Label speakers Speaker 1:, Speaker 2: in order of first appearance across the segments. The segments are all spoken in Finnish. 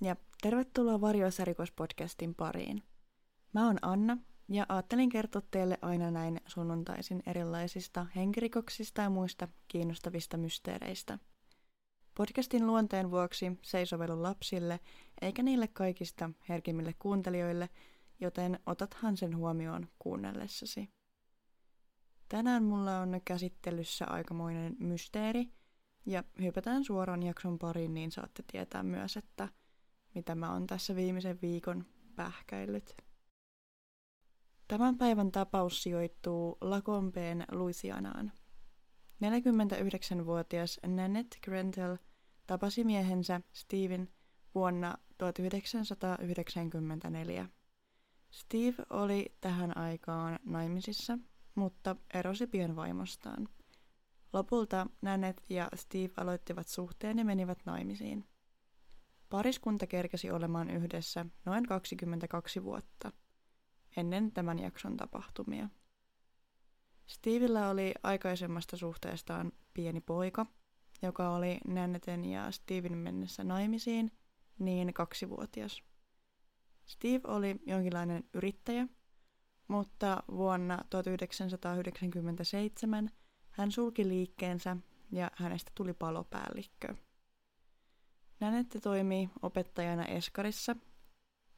Speaker 1: Ja tervetuloa Varjoissa-rikospodcastin pariin. Mä oon Anna ja ajattelin kertoa teille aina näin sunnuntaisin erilaisista henkirikoksista ja muista kiinnostavista mysteereistä. Podcastin luonteen vuoksi se ei sovellu lapsille eikä niille kaikista herkimmille kuuntelijoille, joten otathan sen huomioon kuunnellessasi. Tänään mulla on käsittelyssä aikamoinen mysteeri, ja hypätään suoraan jakson pariin, niin saatte tietää myös, että mitä mä oon tässä viimeisen viikon pähkäillyt. Tämän päivän tapaus sijoittuu Lacompeen Louisianaan. 49-vuotias Nanette Grentel tapasi miehensä Steven vuonna 1994. Steve oli tähän aikaan naimisissa, mutta erosi pian vaimostaan. Lopulta Nanette ja Steve aloittivat suhteen ja menivät naimisiin. Pariskunta kerkesi olemaan yhdessä noin 22 vuotta ennen tämän jakson tapahtumia. Stevellä oli aikaisemmasta suhteestaan pieni poika, joka oli Nanneten ja Steven mennessä naimisiin niin kaksivuotias. Steve oli jonkinlainen yrittäjä, mutta vuonna 1997 hän sulki liikkeensä ja hänestä tuli palopäällikkö. Nanette toimii opettajana Eskarissa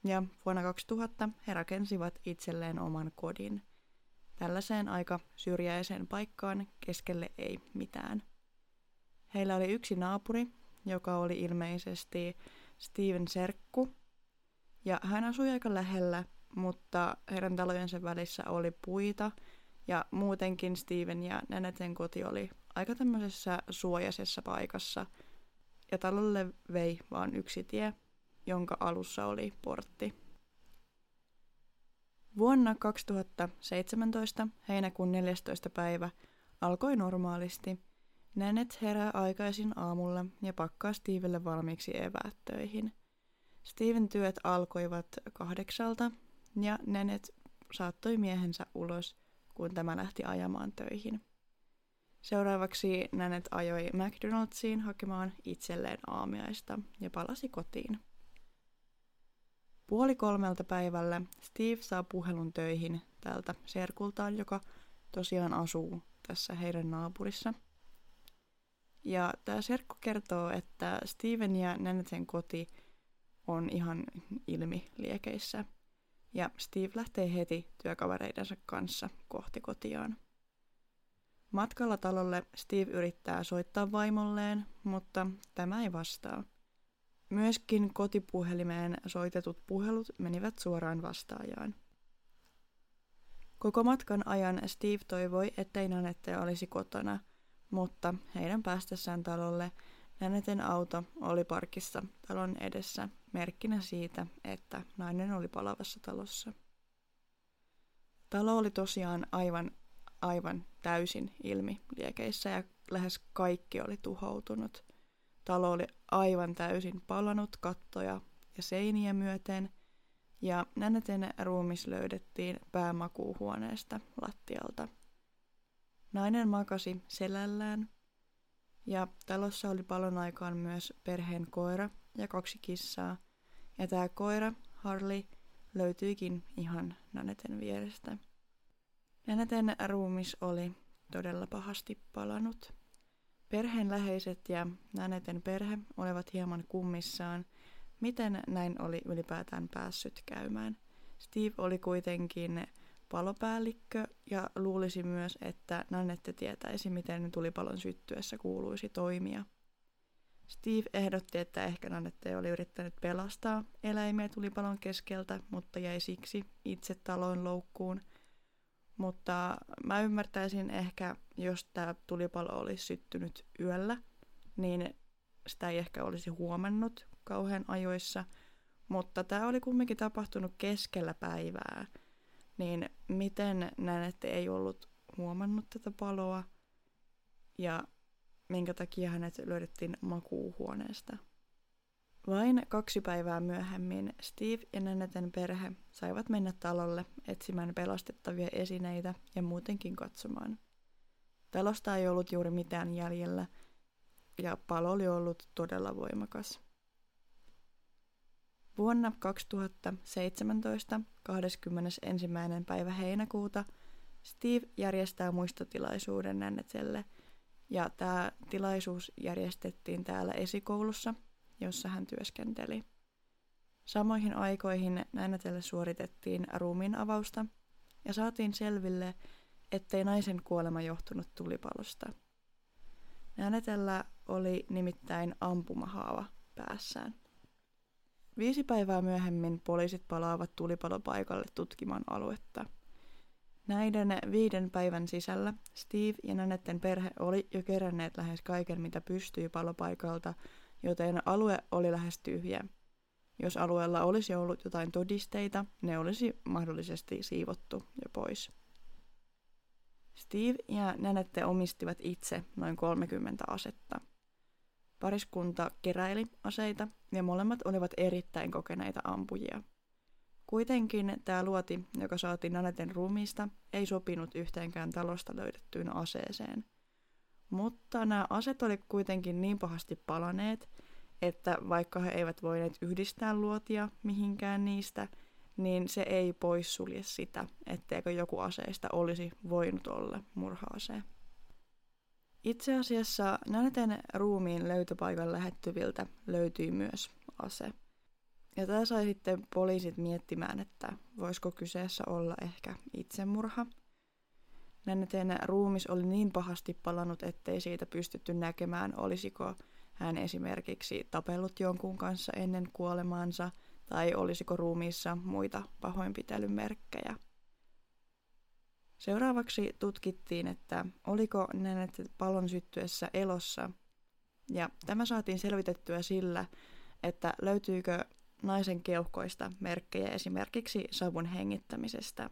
Speaker 1: ja vuonna 2000 he rakensivat itselleen oman kodin. Tällaiseen aika syrjäiseen paikkaan keskelle ei mitään. Heillä oli yksi naapuri, joka oli ilmeisesti Steven Serkku, ja hän asui aika lähellä, mutta heidän talojensa välissä oli puita, ja muutenkin Steven ja Naneten koti oli aika tämmöisessä suojaisessa paikassa, ja talolle vei vaan yksi tie, jonka alussa oli portti. Vuonna 2017, heinäkuun 14. päivä, alkoi normaalisti. Nänet herää aikaisin aamulla ja pakkaa Stevelle valmiiksi eväät töihin. Steven työt alkoivat kahdeksalta ja Nenet saattoi miehensä ulos, kun tämä lähti ajamaan töihin. Seuraavaksi Nänet ajoi McDonald'siin hakemaan itselleen aamiaista ja palasi kotiin. Puoli kolmelta päivällä Steve saa puhelun töihin tältä serkultaan, joka tosiaan asuu tässä heidän naapurissa. Ja tämä serkku kertoo, että Steven ja Nanneten koti on ihan ilmiliekeissä. Ja Steve lähtee heti työkavereidensa kanssa kohti kotiaan. Matkalla talolle Steve yrittää soittaa vaimolleen, mutta tämä ei vastaa – Myöskin kotipuhelimeen soitetut puhelut menivät suoraan vastaajaan. Koko matkan ajan Steve toivoi, ettei Nanette olisi kotona, mutta heidän päästessään talolle Nanetten auto oli parkissa talon edessä merkkinä siitä, että nainen oli palavassa talossa. Talo oli tosiaan aivan, aivan täysin ilmi liekeissä ja lähes kaikki oli tuhoutunut – Talo oli aivan täysin palanut kattoja ja seiniä myöten, ja Näneten ruumis löydettiin päämakuuhuoneesta lattialta. Nainen makasi selällään, ja talossa oli palon aikaan myös perheen koira ja kaksi kissaa, ja tämä koira, Harley, löytyikin ihan Naneten vierestä. Naneten ruumis oli todella pahasti palanut. Perheen läheiset ja Naneten perhe olivat hieman kummissaan, miten näin oli ylipäätään päässyt käymään. Steve oli kuitenkin palopäällikkö ja luulisi myös, että Nanette tietäisi, miten tulipalon syttyessä kuuluisi toimia. Steve ehdotti, että ehkä Nanette oli yrittänyt pelastaa eläimiä tulipalon keskeltä, mutta jäi siksi itse taloon loukkuun – mutta mä ymmärtäisin ehkä, jos tämä tulipalo olisi syttynyt yöllä, niin sitä ei ehkä olisi huomannut kauhean ajoissa. Mutta tämä oli kumminkin tapahtunut keskellä päivää. Niin miten näin, että ei ollut huomannut tätä paloa ja minkä takia hänet löydettiin makuuhuoneesta? Vain kaksi päivää myöhemmin Steve ja Naneten perhe saivat mennä talolle etsimään pelastettavia esineitä ja muutenkin katsomaan. Talosta ei ollut juuri mitään jäljellä ja palo oli ollut todella voimakas. Vuonna 2017, 21. päivä heinäkuuta, Steve järjestää muistotilaisuuden Nannetelle, ja tämä tilaisuus järjestettiin täällä esikoulussa, jossa hän työskenteli. Samoihin aikoihin Nannetelle suoritettiin ruumiin avausta ja saatiin selville, ettei naisen kuolema johtunut tulipalosta. Nannetellä oli nimittäin ampumahaava päässään. Viisi päivää myöhemmin poliisit palaavat tulipalopaikalle tutkimaan aluetta. Näiden viiden päivän sisällä Steve ja Nanetten perhe oli jo keränneet lähes kaiken, mitä pystyi palopaikalta, joten alue oli lähes tyhjä. Jos alueella olisi ollut jotain todisteita, ne olisi mahdollisesti siivottu jo pois. Steve ja Nanette omistivat itse noin 30 asetta. Pariskunta keräili aseita ja molemmat olivat erittäin kokeneita ampujia. Kuitenkin tämä luoti, joka saatiin Nanetten ruumiista, ei sopinut yhteenkään talosta löydettyyn aseeseen. Mutta nämä aset olivat kuitenkin niin pahasti palaneet, että vaikka he eivät voineet yhdistää luotia mihinkään niistä, niin se ei poissulje sitä, etteikö joku aseista olisi voinut olla murhaase. Itse asiassa Naneten ruumiin löytöpaikan lähettyviltä löytyi myös ase. Ja tämä sai sitten poliisit miettimään, että voisiko kyseessä olla ehkä itsemurha. Naneten ruumis oli niin pahasti palannut, ettei siitä pystytty näkemään, olisiko hän esimerkiksi tapellut jonkun kanssa ennen kuolemaansa tai olisiko ruumiissa muita pahoinpitelymerkkejä. Seuraavaksi tutkittiin, että oliko Nanette palon syttyessä elossa, ja tämä saatiin selvitettyä sillä, että löytyykö naisen keuhkoista merkkejä esimerkiksi savun hengittämisestä.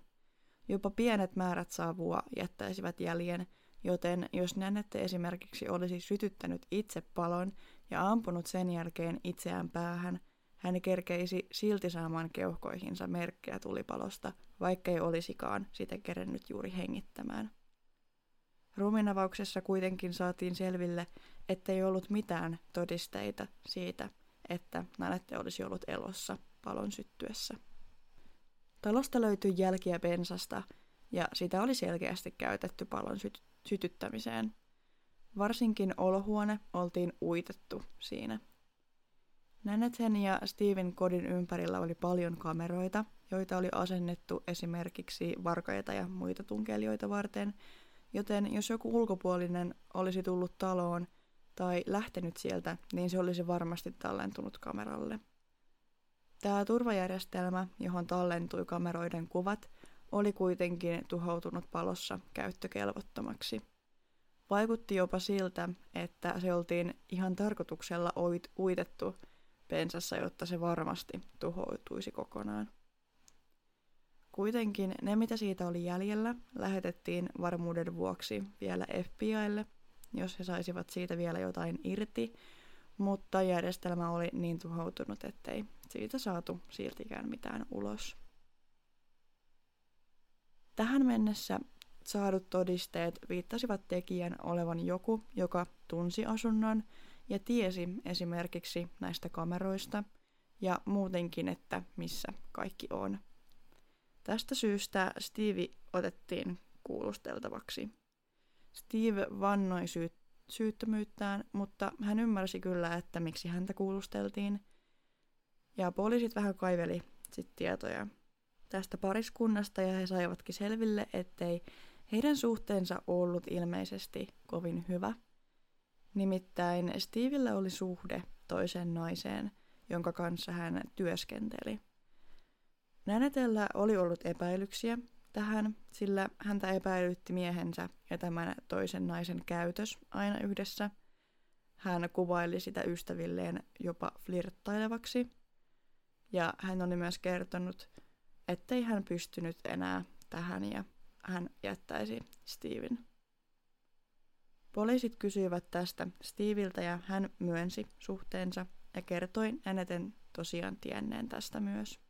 Speaker 1: Jopa pienet määrät savua jättäisivät jäljen, joten jos Nänette esimerkiksi olisi sytyttänyt itse palon ja ampunut sen jälkeen itseään päähän, hän kerkeisi silti saamaan keuhkoihinsa merkkejä tulipalosta, vaikka ei olisikaan sitä kerennyt juuri hengittämään. Ruuminavauksessa kuitenkin saatiin selville, ettei ollut mitään todisteita siitä, että Nanette olisi ollut elossa palon syttyessä. Talosta löytyi jälkiä bensasta, ja sitä oli selkeästi käytetty palon syt- sytyttämiseen. Varsinkin olohuone oltiin uitettu siinä. Nannethen ja Steven kodin ympärillä oli paljon kameroita, joita oli asennettu esimerkiksi varkaita ja muita tunkelijoita varten, joten jos joku ulkopuolinen olisi tullut taloon tai lähtenyt sieltä, niin se olisi varmasti tallentunut kameralle. Tämä turvajärjestelmä, johon tallentui kameroiden kuvat, oli kuitenkin tuhoutunut palossa käyttökelvottomaksi. Vaikutti jopa siltä, että se oltiin ihan tarkoituksella uitettu pensassa, jotta se varmasti tuhoutuisi kokonaan. Kuitenkin ne, mitä siitä oli jäljellä, lähetettiin varmuuden vuoksi vielä FBIlle, jos he saisivat siitä vielä jotain irti, mutta järjestelmä oli niin tuhoutunut, ettei siitä saatu siltikään mitään ulos. Tähän mennessä saadut todisteet viittasivat tekijän olevan joku, joka tunsi asunnon ja tiesi esimerkiksi näistä kameroista ja muutenkin, että missä kaikki on. Tästä syystä Steve otettiin kuulusteltavaksi. Steve vannoi syyt- syyttömyyttään, mutta hän ymmärsi kyllä, että miksi häntä kuulusteltiin. Ja poliisit vähän kaiveli sit tietoja tästä pariskunnasta ja he saivatkin selville, ettei heidän suhteensa ollut ilmeisesti kovin hyvä. Nimittäin Stevillä oli suhde toiseen naiseen, jonka kanssa hän työskenteli. Nänetellä oli ollut epäilyksiä tähän, sillä häntä epäilytti miehensä ja tämän toisen naisen käytös aina yhdessä. Hän kuvaili sitä ystävilleen jopa flirttailevaksi. Ja hän oli myös kertonut, ettei hän pystynyt enää tähän ja hän jättäisi Steven. Poliisit kysyivät tästä Steviltä ja hän myönsi suhteensa ja kertoi Anneten tosiaan tienneen tästä myös.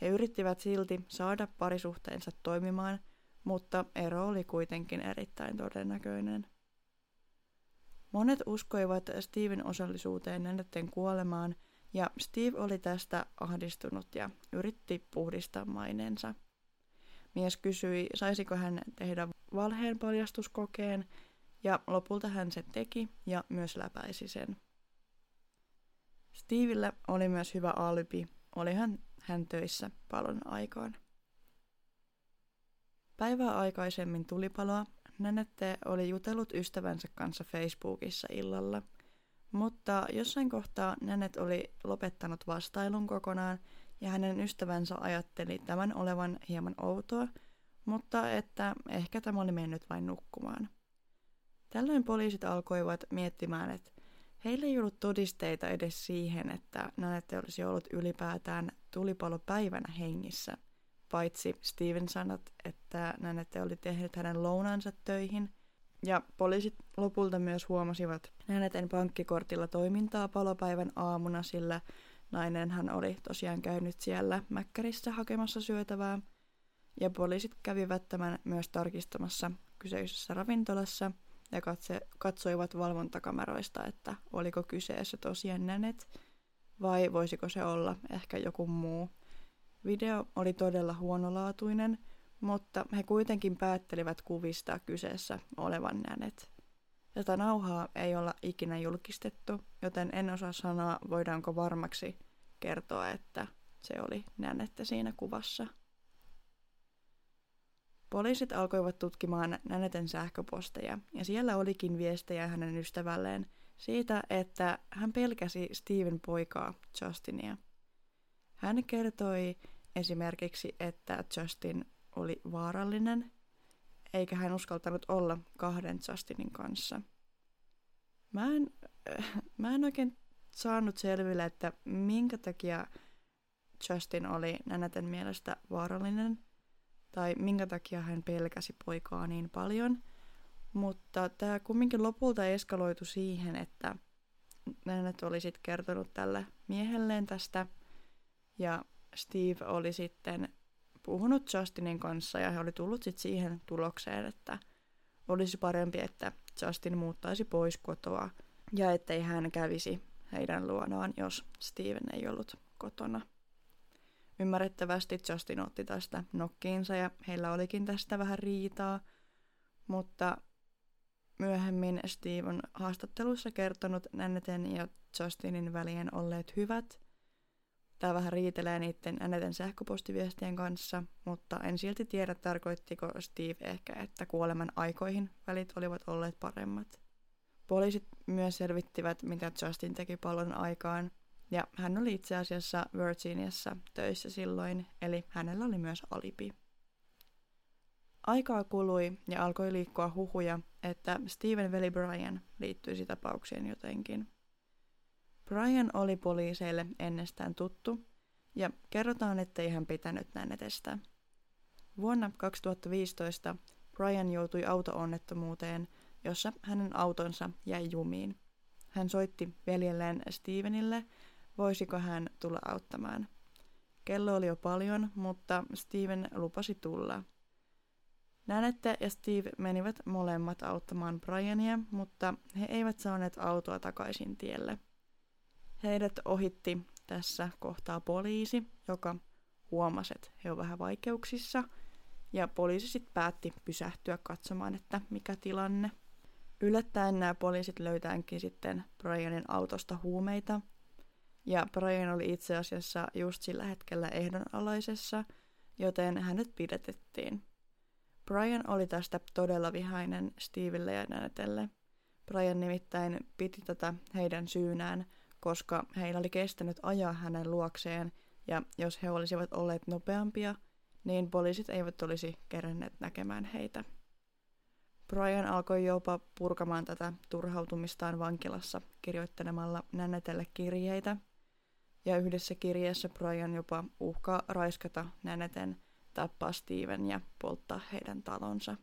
Speaker 1: He yrittivät silti saada parisuhteensa toimimaan, mutta ero oli kuitenkin erittäin todennäköinen. Monet uskoivat Steven osallisuuteen Annetten kuolemaan Ja Steve oli tästä ahdistunut ja yritti puhdistaa maineensa. Mies kysyi, saisiko hän tehdä valheen paljastuskokeen, ja lopulta hän sen teki ja myös läpäisi sen. Stevillä oli myös hyvä alibi, olihan hän töissä palon aikaan. Päivää aikaisemmin tulipaloa Nanette oli jutellut ystävänsä kanssa Facebookissa illalla, mutta jossain kohtaa Nanet oli lopettanut vastailun kokonaan ja hänen ystävänsä ajatteli tämän olevan hieman outoa, mutta että ehkä tämä oli mennyt vain nukkumaan. Tällöin poliisit alkoivat miettimään, että heillä ei ollut todisteita edes siihen, että Nanette olisi ollut ylipäätään tulipalopäivänä hengissä – paitsi Steven sanot, että Nanette oli tehnyt hänen lounansa töihin. Ja poliisit lopulta myös huomasivat Naneten pankkikortilla toimintaa palopäivän aamuna, sillä nainen hän oli tosiaan käynyt siellä Mäkkärissä hakemassa syötävää. Ja poliisit kävivät tämän myös tarkistamassa kyseisessä ravintolassa ja katse, katsoivat valvontakameroista, että oliko kyseessä tosiaan Nanet vai voisiko se olla ehkä joku muu Video oli todella huonolaatuinen, mutta he kuitenkin päättelivät kuvista kyseessä olevan nänet. Tätä nauhaa ei olla ikinä julkistettu, joten en osaa sanoa, voidaanko varmaksi kertoa, että se oli nänettä siinä kuvassa. Poliisit alkoivat tutkimaan Näneten sähköposteja, ja siellä olikin viestejä hänen ystävälleen siitä, että hän pelkäsi Steven poikaa, Justinia – hän kertoi esimerkiksi, että Justin oli vaarallinen, eikä hän uskaltanut olla kahden Justinin kanssa. Mä en, mä en oikein saanut selville, että minkä takia Justin oli Nänäten mielestä vaarallinen, tai minkä takia hän pelkäsi poikaa niin paljon. Mutta tämä kumminkin lopulta eskaloitu siihen, että Nänät oli sitten kertonut tälle miehelleen tästä – ja Steve oli sitten puhunut Justinin kanssa ja he oli tullut sitten siihen tulokseen, että olisi parempi, että Justin muuttaisi pois kotoa ja ettei hän kävisi heidän luonaan, jos Steven ei ollut kotona. Ymmärrettävästi Justin otti tästä nokkiinsa ja heillä olikin tästä vähän riitaa, mutta myöhemmin Steve on haastattelussa kertonut Nanneten ja Justinin välien olleet hyvät Tämä vähän riitelee niiden Anneten sähköpostiviestien kanssa, mutta en silti tiedä tarkoittiko Steve ehkä, että kuoleman aikoihin välit olivat olleet paremmat. Poliisit myös selvittivät, mitä Justin teki palon aikaan, ja hän oli itse asiassa Virginiassa töissä silloin, eli hänellä oli myös alibi. Aikaa kului ja alkoi liikkua huhuja, että Steven veli Brian liittyisi tapaukseen jotenkin – Brian oli poliiseille ennestään tuttu, ja kerrotaan, ettei hän pitänyt nännetestä. Vuonna 2015 Brian joutui auto-onnettomuuteen, jossa hänen autonsa jäi jumiin. Hän soitti veljelleen Stevenille, voisiko hän tulla auttamaan. Kello oli jo paljon, mutta Steven lupasi tulla. Nänette ja Steve menivät molemmat auttamaan Briania, mutta he eivät saaneet autoa takaisin tielle – Heidät ohitti tässä kohtaa poliisi, joka huomasi, että he ovat vähän vaikeuksissa. Ja poliisi sitten päätti pysähtyä katsomaan, että mikä tilanne. Yllättäen nämä poliisit löytäänkin sitten Brianin autosta huumeita. Ja Brian oli itse asiassa just sillä hetkellä ehdonalaisessa, joten hänet pidetettiin. Brian oli tästä todella vihainen Stevelle ja Nanetelle. Brian nimittäin piti tätä heidän syynään – koska heillä oli kestänyt ajaa hänen luokseen, ja jos he olisivat olleet nopeampia, niin poliisit eivät olisi keränneet näkemään heitä. Brian alkoi jopa purkamaan tätä turhautumistaan vankilassa kirjoittelemalla Nänetelle kirjeitä, ja yhdessä kirjeessä Brian jopa uhkaa raiskata Näneten, tappaa Steven ja polttaa heidän talonsa.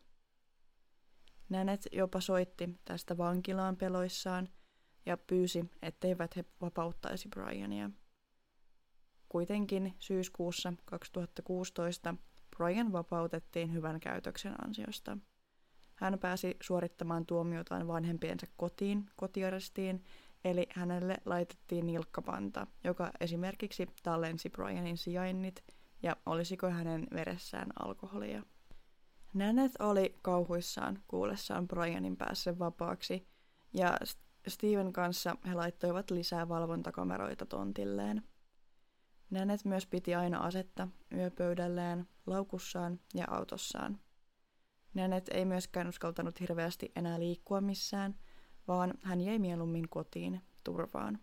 Speaker 1: Nänet jopa soitti tästä vankilaan peloissaan, ja pyysi, etteivät he vapauttaisi Briania. Kuitenkin syyskuussa 2016 Brian vapautettiin hyvän käytöksen ansiosta. Hän pääsi suorittamaan tuomiotaan vanhempiensa kotiin, kotiarestiin, Eli hänelle laitettiin nilkkapanta, joka esimerkiksi tallensi Brianin sijainnit ja olisiko hänen veressään alkoholia. Nannet oli kauhuissaan kuullessaan Brianin päässä vapaaksi, ja Steven kanssa he laittoivat lisää valvontakameroita tontilleen. Nannet myös piti aina asetta yöpöydälleen, laukussaan ja autossaan. Nannet ei myöskään uskaltanut hirveästi enää liikkua missään, vaan hän jäi mieluummin kotiin, turvaan.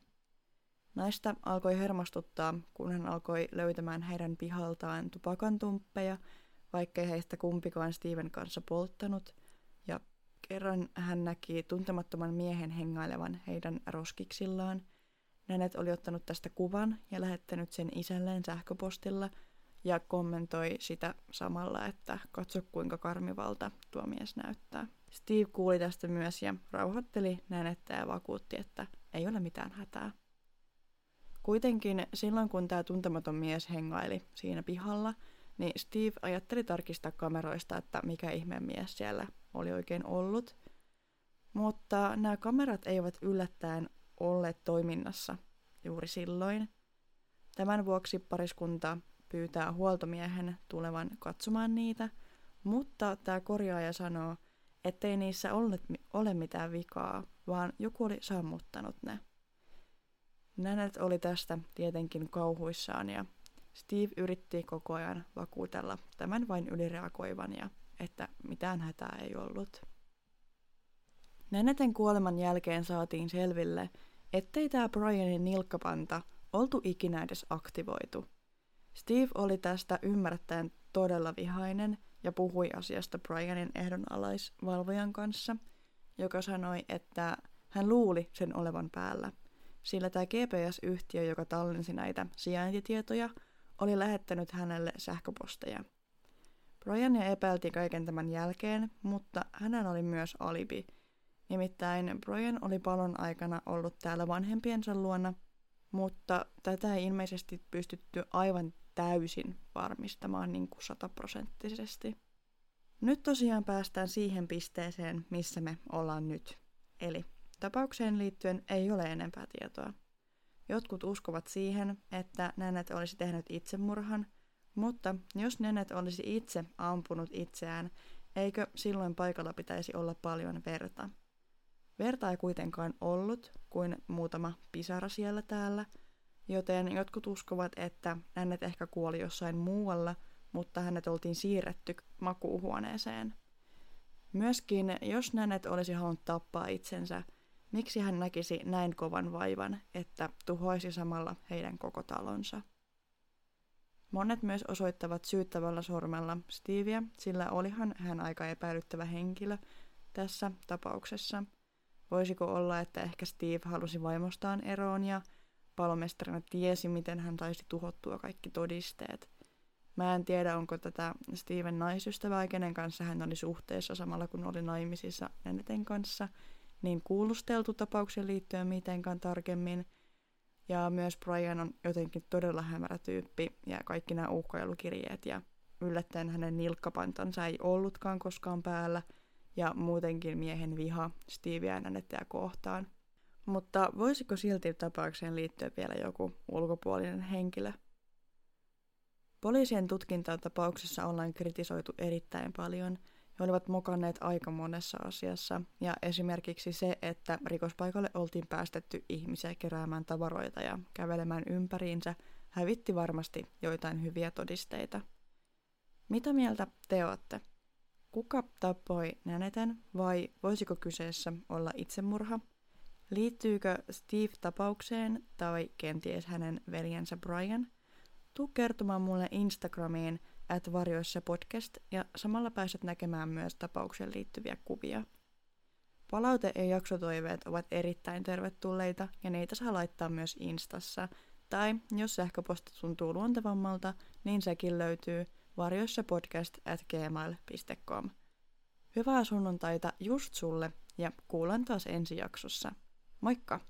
Speaker 1: Naista alkoi hermostuttaa, kun hän alkoi löytämään heidän pihaltaan tupakantumppeja, vaikkei heistä kumpikaan Steven kanssa polttanut, kerran hän näki tuntemattoman miehen hengailevan heidän roskiksillaan. Nänet oli ottanut tästä kuvan ja lähettänyt sen isälleen sähköpostilla ja kommentoi sitä samalla, että katso kuinka karmivalta tuo mies näyttää. Steve kuuli tästä myös ja rauhoitteli Nänettä ja vakuutti, että ei ole mitään hätää. Kuitenkin silloin, kun tämä tuntematon mies hengaili siinä pihalla, niin Steve ajatteli tarkistaa kameroista, että mikä ihmeen mies siellä oli oikein ollut. Mutta nämä kamerat eivät yllättäen olleet toiminnassa juuri silloin. Tämän vuoksi pariskunta pyytää huoltomiehen tulevan katsomaan niitä, mutta tämä korjaaja sanoo, ettei niissä ole, ole mitään vikaa, vaan joku oli sammuttanut ne. Nänet oli tästä tietenkin kauhuissaan ja Steve yritti koko ajan vakuutella tämän vain ylireagoivan ja että mitään hätää ei ollut. Näneten kuoleman jälkeen saatiin selville, ettei tämä Brianin nilkkapanta oltu ikinä edes aktivoitu. Steve oli tästä ymmärtäen todella vihainen ja puhui asiasta Brianin ehdonalaisvalvojan kanssa, joka sanoi, että hän luuli sen olevan päällä, sillä tämä GPS-yhtiö, joka tallensi näitä sijaintitietoja, oli lähettänyt hänelle sähköposteja. Briania epäiltiin kaiken tämän jälkeen, mutta hänellä oli myös alibi. Nimittäin Brian oli palon aikana ollut täällä vanhempiensa luona, mutta tätä ei ilmeisesti pystytty aivan täysin varmistamaan niin kuin sataprosenttisesti. Nyt tosiaan päästään siihen pisteeseen, missä me ollaan nyt. Eli tapaukseen liittyen ei ole enempää tietoa. Jotkut uskovat siihen, että Nänet olisi tehnyt itsemurhan, mutta jos Nänet olisi itse ampunut itseään, eikö silloin paikalla pitäisi olla paljon verta? Verta ei kuitenkaan ollut kuin muutama pisara siellä täällä, joten jotkut uskovat, että Nänet ehkä kuoli jossain muualla, mutta hänet oltiin siirretty makuuhuoneeseen. Myöskin, jos Nänet olisi halunnut tappaa itsensä, Miksi hän näkisi näin kovan vaivan, että tuhoisi samalla heidän koko talonsa? Monet myös osoittavat syyttävällä sormella Steveä, sillä olihan hän aika epäilyttävä henkilö tässä tapauksessa. Voisiko olla, että ehkä Steve halusi vaimostaan eroon ja palomestarina tiesi, miten hän taisi tuhottua kaikki todisteet. Mä en tiedä, onko tätä Steven naisystävää, kenen kanssa hän oli suhteessa samalla kun oli naimisissa Nenneten kanssa – niin kuulusteltu tapauksen liittyen mitenkään tarkemmin. Ja myös Brian on jotenkin todella hämärä tyyppi ja kaikki nämä uhkailukirjeet ja yllättäen hänen nilkkapantansa ei ollutkaan koskaan päällä ja muutenkin miehen viha Stevie Nannetteä kohtaan. Mutta voisiko silti tapaukseen liittyä vielä joku ulkopuolinen henkilö? Poliisien tutkintaa tapauksessa ollaan kritisoitu erittäin paljon – he olivat mokanneet aika monessa asiassa, ja esimerkiksi se, että rikospaikalle oltiin päästetty ihmisiä keräämään tavaroita ja kävelemään ympäriinsä, hävitti varmasti joitain hyviä todisteita. Mitä mieltä te olette? Kuka tappoi Näneten vai voisiko kyseessä olla itsemurha? Liittyykö Steve tapaukseen tai kenties hänen veljensä Brian? Tuu kertomaan mulle Instagramiin – at varjoissa podcast ja samalla pääset näkemään myös tapaukseen liittyviä kuvia. Palaute ja jaksotoiveet ovat erittäin tervetulleita ja niitä saa laittaa myös Instassa. Tai jos sähköposti tuntuu luontevammalta, niin sekin löytyy varjoissa podcast at gmail.com. Hyvää sunnuntaita just sulle ja kuulen taas ensi jaksossa. Moikka!